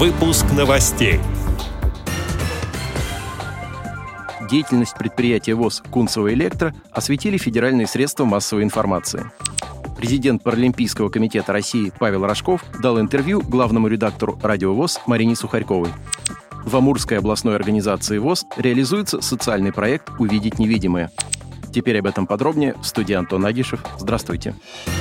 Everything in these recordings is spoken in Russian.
Выпуск новостей. Деятельность предприятия ВОЗ «Кунцево Электро» осветили федеральные средства массовой информации. Президент Паралимпийского комитета России Павел Рожков дал интервью главному редактору «Радио ВОЗ» Марине Сухарьковой. В Амурской областной организации ВОЗ реализуется социальный проект «Увидеть невидимое». Теперь об этом подробнее в студии Антон Агишев. Здравствуйте. Здравствуйте.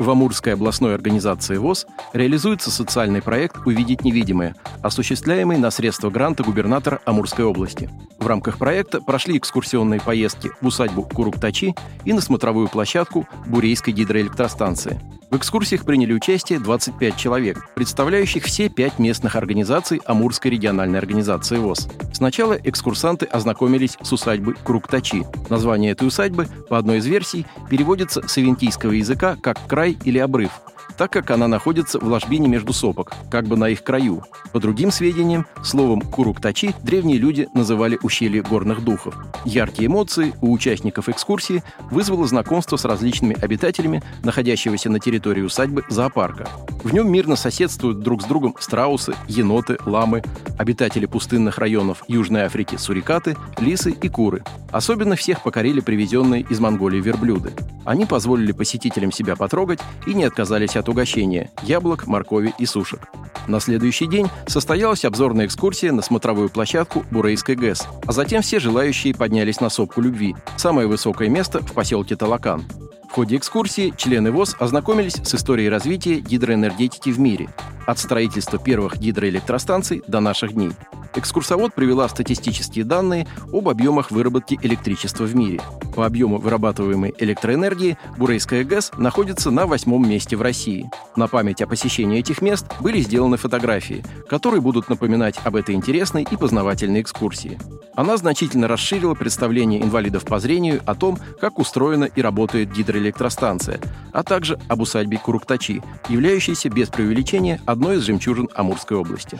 В Амурской областной организации ВОЗ реализуется социальный проект «Увидеть невидимое», осуществляемый на средства гранта губернатора Амурской области. В рамках проекта прошли экскурсионные поездки в усадьбу Куруктачи и на смотровую площадку Бурейской гидроэлектростанции. В экскурсиях приняли участие 25 человек, представляющих все пять местных организаций Амурской региональной организации ВОЗ. Сначала экскурсанты ознакомились с усадьбой Круктачи. Название этой усадьбы, по одной из версий, переводится с авентийского языка как «край» или «обрыв», так как она находится в ложбине между сопок, как бы на их краю. По другим сведениям, словом «куруктачи» древние люди называли ущелье горных духов. Яркие эмоции у участников экскурсии вызвало знакомство с различными обитателями, находящегося на территории усадьбы зоопарка. В нем мирно соседствуют друг с другом страусы, еноты, ламы, обитатели пустынных районов Южной Африки сурикаты, лисы и куры. Особенно всех покорили привезенные из Монголии верблюды. Они позволили посетителям себя потрогать и не отказались от угощения – яблок, моркови и сушек. На следующий день состоялась обзорная экскурсия на смотровую площадку Бурейской ГЭС, а затем все желающие поднялись на сопку любви – самое высокое место в поселке Талакан. В ходе экскурсии члены ВОЗ ознакомились с историей развития гидроэнергетики в мире, от строительства первых гидроэлектростанций до наших дней – Экскурсовод привела статистические данные об объемах выработки электричества в мире. По объему вырабатываемой электроэнергии Бурейская ГЭС находится на восьмом месте в России. На память о посещении этих мест были сделаны фотографии, которые будут напоминать об этой интересной и познавательной экскурсии. Она значительно расширила представление инвалидов по зрению о том, как устроена и работает гидроэлектростанция, а также об усадьбе Куруктачи, являющейся без преувеличения одной из жемчужин Амурской области.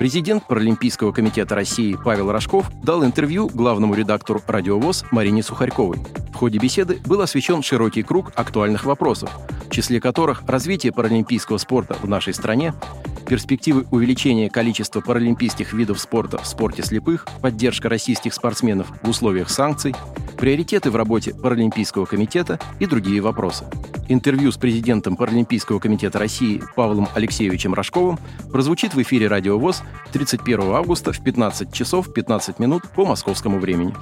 Президент Паралимпийского комитета России Павел Рожков дал интервью главному редактору «Радиовоз» Марине Сухарьковой. В ходе беседы был освещен широкий круг актуальных вопросов, в числе которых развитие паралимпийского спорта в нашей стране, перспективы увеличения количества паралимпийских видов спорта в спорте слепых, поддержка российских спортсменов в условиях санкций, приоритеты в работе Паралимпийского комитета и другие вопросы. Интервью с президентом Паралимпийского комитета России Павлом Алексеевичем Рожковым прозвучит в эфире «Радио ВОЗ» 31 августа в 15 часов 15 минут по московскому времени.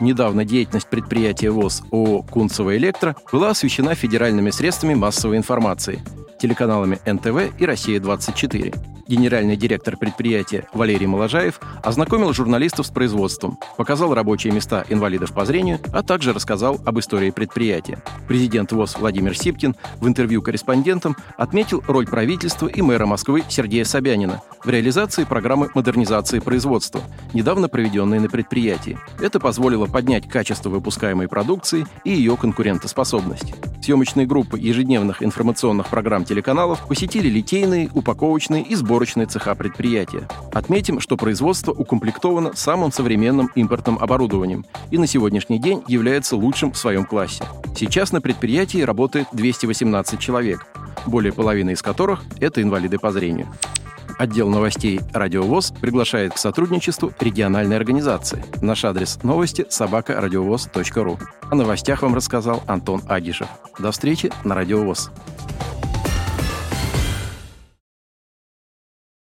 Недавно деятельность предприятия ВОЗ ООО «Кунцево Электро» была освещена федеральными средствами массовой информации – телеканалами НТВ и «Россия-24» генеральный директор предприятия Валерий Моложаев ознакомил журналистов с производством, показал рабочие места инвалидов по зрению, а также рассказал об истории предприятия. Президент ВОЗ Владимир Сипкин в интервью корреспондентам отметил роль правительства и мэра Москвы Сергея Собянина в реализации программы модернизации производства, недавно проведенной на предприятии. Это позволило поднять качество выпускаемой продукции и ее конкурентоспособность. Съемочные группы ежедневных информационных программ телеканалов посетили литейные, упаковочные и сборочные цеха предприятия. Отметим, что производство укомплектовано самым современным импортным оборудованием и на сегодняшний день является лучшим в своем классе. Сейчас на предприятии работает 218 человек, более половины из которых – это инвалиды по зрению. Отдел новостей «Радиовоз» приглашает к сотрудничеству региональной организации. Наш адрес новости – собакарадиовоз.ру. О новостях вам рассказал Антон Агишев. До встречи на «Радиовоз».